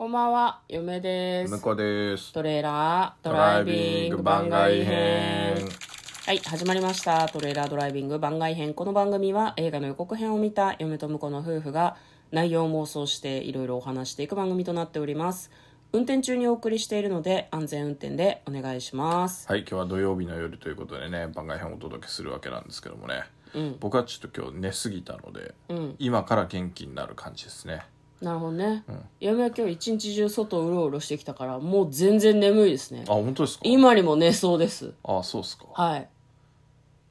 こんばんは、嫁です。向こうです。トレーラードドライビング番外編。はい、始まりました。トレーラードライビング番外編。この番組は映画の予告編を見た嫁と婿の夫婦が内容を妄想していろいろお話していく番組となっております。運転中にお送りしているので安全運転でお願いします。はい、今日は土曜日の夜ということでね、番外編をお届けするわけなんですけどもね。僕はちょっと今日寝すぎたので、今から元気になる感じですね。なるほどね。嫁は今日一日中外をうろうろしてきたからもう全然眠いですねあ、。本当ですか？今にも寝そうです。あ、そうですか。はい。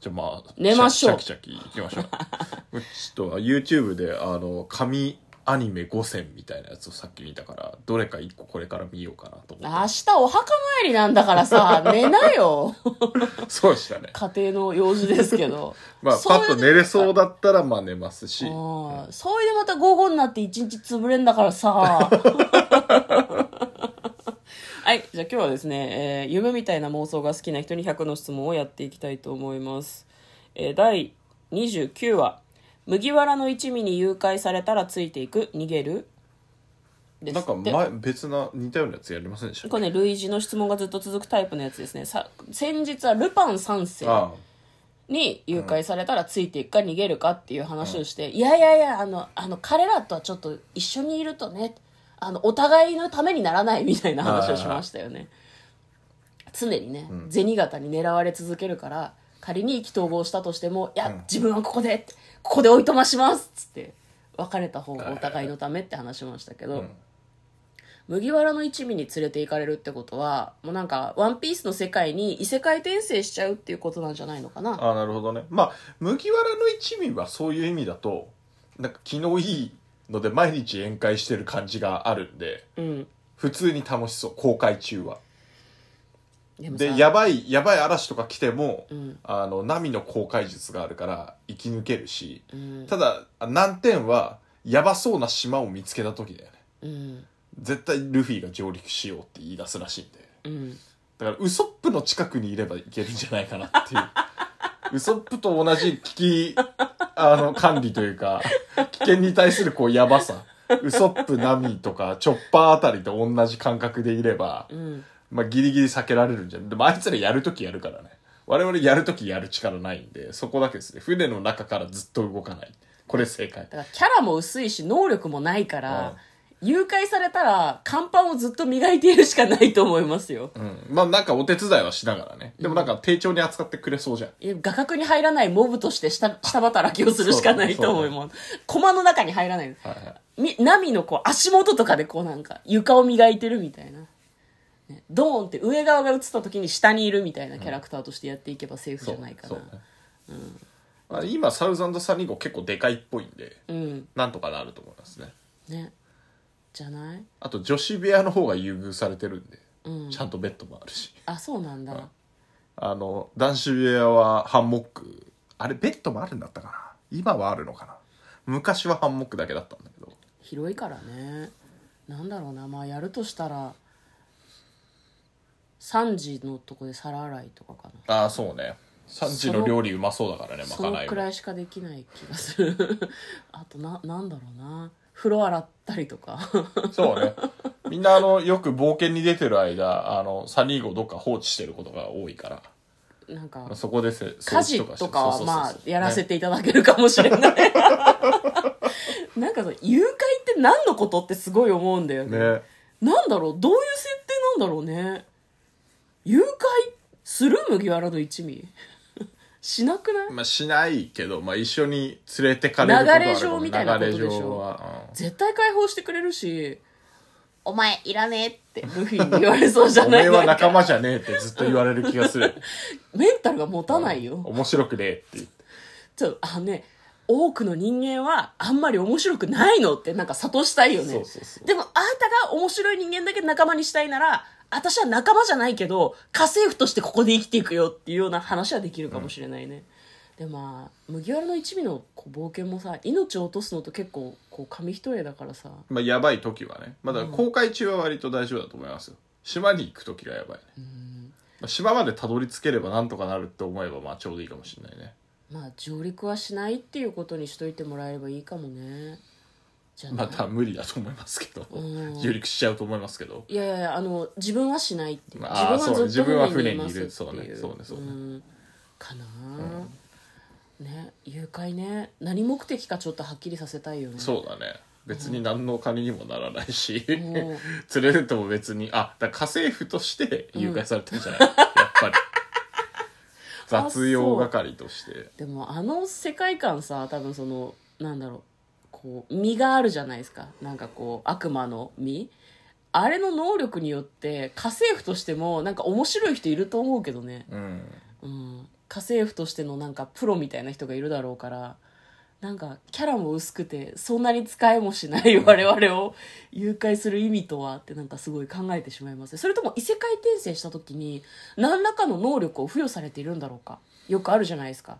じゃあまあ、寝ましょうシャキシャキいきましょう。ちょっと YouTube で、あの、神アニメ5選みたいなやつをさっき見たから、どれか1個これから見ようかなと思明日お墓参りなんだからさ、寝なよ。って。そうでしたね。家庭の用事ですけど。まあ、パッと寝れそうだったら、まあ寝ますし。ああそれでまた午後になって一日潰れんだからさ。はい。じゃあ今日はですね、えー夢みたいな妄想が好きな人に100の質問をやっていきたいと思います。えー第29話。麦わらの一味に誘拐されたらついていく。逃げる。です。なんか前、別な似たようなやつやりませんでしたこれね、類似の質問がずっと続くタイプのやつですね。さ先日はルパン三世あに誘拐されたらついていくか逃げるかっていう話をして、いやいやいや、あの、あの、彼らとはちょっと一緒にいるとね、あの、お互いのためにならないみたいな話をしましたよね。常にね、銭形に狙われ続けるから、仮に意気投合したとしても、いや、自分はここで、ここでおいとましますっつって、別れた方がお互いのためって話しましたけど、麦わらの一味に連れて行かれるってことはもうなんかワンピースの世界に異世界転生しちゃうっていうことなんじゃないのかな。ああなるほどね。まあ麦わらの一味はそういう意味だとなんか気のいいので毎日宴会してる感じがあるんでうん。普通に楽しそう公開中はでもさでやばいやばい嵐とか来ても、ん。あの波の公開術があるから生き抜けるし、ん。ただ難点はやばそうな島を見つけた時だよね。うん。絶対ルフィが上陸しようって言い出すらしいんで。うん。だからウソップの近くにいればいけるんじゃないかなっていう。ウソップと同じ危機あの管理というか危険に対するこうやばさ。ウソップナミとかチョッパーあたりと同じ感覚でいれば、うんまあギリギリ避けられるんじゃない。でもあいつらやるときやるからね。我々やるときやる力ないんでそこだけですね。船の中からずっと動かない。これ正解。だからキャラも薄いし能力もないから、誘拐されたら甲板をずっと磨いているしかないと思いますよ。うん。まあなんかお手伝いはしながらね。でもなんか丁重に扱ってくれそうじゃん。いや画角に入らないモブとして下下働きをするしかないと思います。駒の中に入らない。はいはい。み波のこう足元とかでこうなんか床を磨いてるみたいな、ね、ドーンって上側が映った時に下にいるみたいなキャラクターとしてやっていけばセーフじゃないかな。そうねまあ、今サウザンドサニーゴ結構でかいっぽいんでうん。なんとかなると思いますね。ね。じゃない？あと女子部屋の方が優遇されてるんで、うん。ちゃんとベッドもあるし。あそうなんだ、あの男子部屋はハンモックあれベッドもあるんだったかな？今はあるのかな？昔はハンモックだけだったんだけど。広いからね。なんだろうな。まあやるとしたら3時のとこで皿洗いとかかな。ああそうね。3時の料理うまそうだからねまそかなのくらいしかできない気がする。あとななんだろうな。風呂洗ったりとか。そうね。みんなあのよく冒険に出てる間あのサニーゴどっか放置してることが多いから。なんかそこでせ家事とかはまあやらせていただけるかもしれない、なんかそう誘拐って何のことってすごい思うんだよね。ね。なんだろう？どういう設定なんだろうね誘拐する？麦わらの一味？しなくない？まあしないけど、まあ一緒に連れてかれること流れ上みたいなことでしょ？流れ上は、絶対解放してくれるしお前いらねえってルフィに言われそうじうん、おゃない？めえは仲間じゃねえってずっと言われる気がする。メンタルが持たないよ、面白くねえって。ちょあのね多くの人間はあんまり面白くないのってなんか諭したいよね。でもあんたが面白い人間だけ仲間にしたいなら私は仲間じゃないけど家政婦としてここで生きていくよっていうような話はできるかもしれないね、でまあ麦わらの一味の冒険もさ命を落とすのと結構こう紙一重だからさ。まあやばい時はね。まだ公開中は割と大丈夫だと思いますよ。島に行く時がやばいね、まあ、島までたどり着ければなんとかなるって思えばまあちょうどいいかもしれないね。まあ上陸はしないっていうことにしといてもらえればいいかもねじゃない？また無理だと思いますけど。うん。上陸しちゃうと思いますけど。いやいやいやあの自分はしないっていう。あー自分はずっと船にいますっていう。船にいるそうね。そうね。そうね。ん。かな。あ、ね誘拐ね。何目的かちょっとはっきりさせたいよね。そうだね。別に何のお金にもならないし、ん。連れてっても別に。あだから家政婦として誘拐されてるんじゃない、やっぱり。雑用係として。でもあの世界観さ多分そのなんだろうこう身があるじゃないですか。なんかこう悪魔の身。あれの能力によって家政婦としてもなんか面白い人いると思うけどね、うん。うん、家政婦としてのなんかプロみたいな人がいるだろうからなんかキャラも薄くてそんなに使えもしない 我々を誘拐する意味とはってなんかすごい考えてしまいます。ねそれとも異世界転生した時に何らかの能力を付与されているんだろうか。よくあるじゃないですか。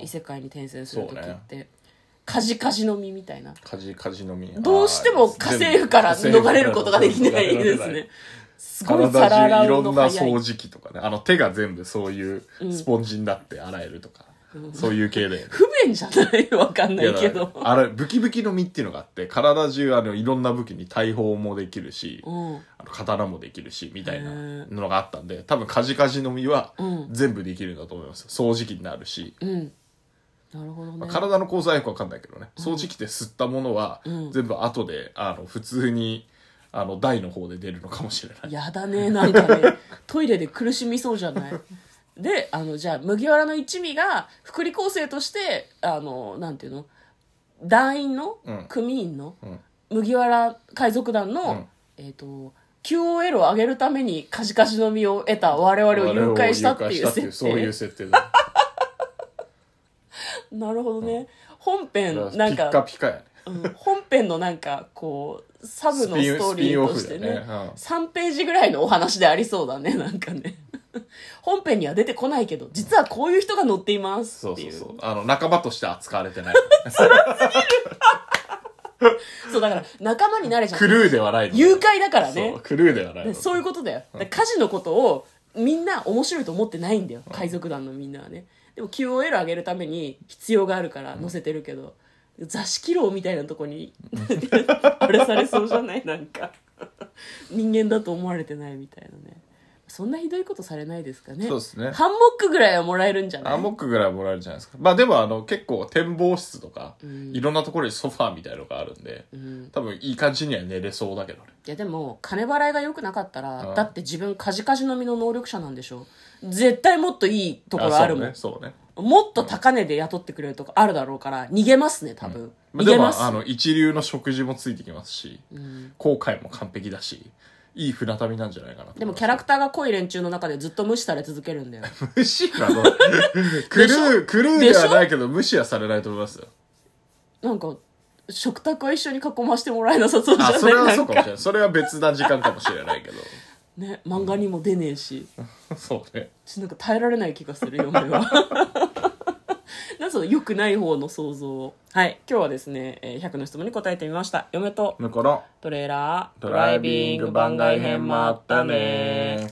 異世界に転生する時そうね。って、カジカジの実みたいな。家事家事のみ。どうしても家政婦から逃れることができないですね。すごい皿体洗中いうろんな掃除機とかね。あの手が全部そういうスポンジになって洗えるとか、そういう系で、不便じゃないわかんないけど。あれブキブキの実っていうのがあって体中あのいろんな武器に大砲もできるし、うん。あの刀もできるしみたいなのがあったんで多分カジカジの実はうん。全部できるんだと思います掃除機になるし、うんなるほどね、まあ体の構造はよくわかんないけどね。掃除機で吸ったものはうん。全部後であの普通にあの台の方で出るのかもしれない。やだねなんかね。トイレで苦しみそうじゃない？であのじゃあ麦わらの一味が福利厚生としてあのなんていうの？団員の、うん。組員のうん。麦わら海賊団の、うん。えっ、と QOL を上げるためにカジカジの実を得た我々を誘拐したっていう設そういう定設定だなるほどね、本編ピなんッカか、ピカやね。うん。本編のなんかこうサブのストーリーとしてねね。うん。3ページぐらいのお話でありそうだね なんかね。本編には出てこないけど実はこういう人が乗っていますそうっていう。そうそうあの仲間として扱われてない。そうだから仲間になれちゃう。クルーではないの。誘拐だからね。そうクルーではないそういうことだよ。だから家事のことをみんな面白いと思ってないんだよ。海賊団のみんなはねでも QOL 上げるために必要があるから載せてるけど、座敷牢みたいなとこに あれされそうじゃない？なんか。人間だと思われてないみたいなね。そんなひどいことされないですかね。そうですね。ハンモックぐらいはもらえるんじゃない？アンモックぐらいはもらえるじゃないですか。まあでもあの結構展望室とか、ん。いろんなところにソファーみたいのがあるんで、ん。多分いい感じには寝れそうだけどね。いやでも金払いが良くなかったら、うん。だって自分カジカジの実の能力者なんでしょ？絶対もっといいところあるもん。そうね。そうね。もっと高値で雇ってくれるとこあるだろうから逃げますね多分、まあでも逃げます。あの一流の食事もついてきますし、航海も完璧だしいい船旅なんじゃないかなとでもキャラクターが濃い連中の中でずっと無視され続けるんだよ。無視なの？クルークルーではないけど無視はされないと思いますよ。なんか食卓は一緒に囲ましてもらえなさそうじゃない？あそれはそうんかもしれない。それは別な時間かもしれないけどね漫画にも出ねえし。そうね。ちょっとなんか耐えられない気がする嫁は。なんかその良くない方の想像を。はい。今日はですね、えー100の質問に答えてみました。嫁と向こうのトレーラードライビング番外編もあったね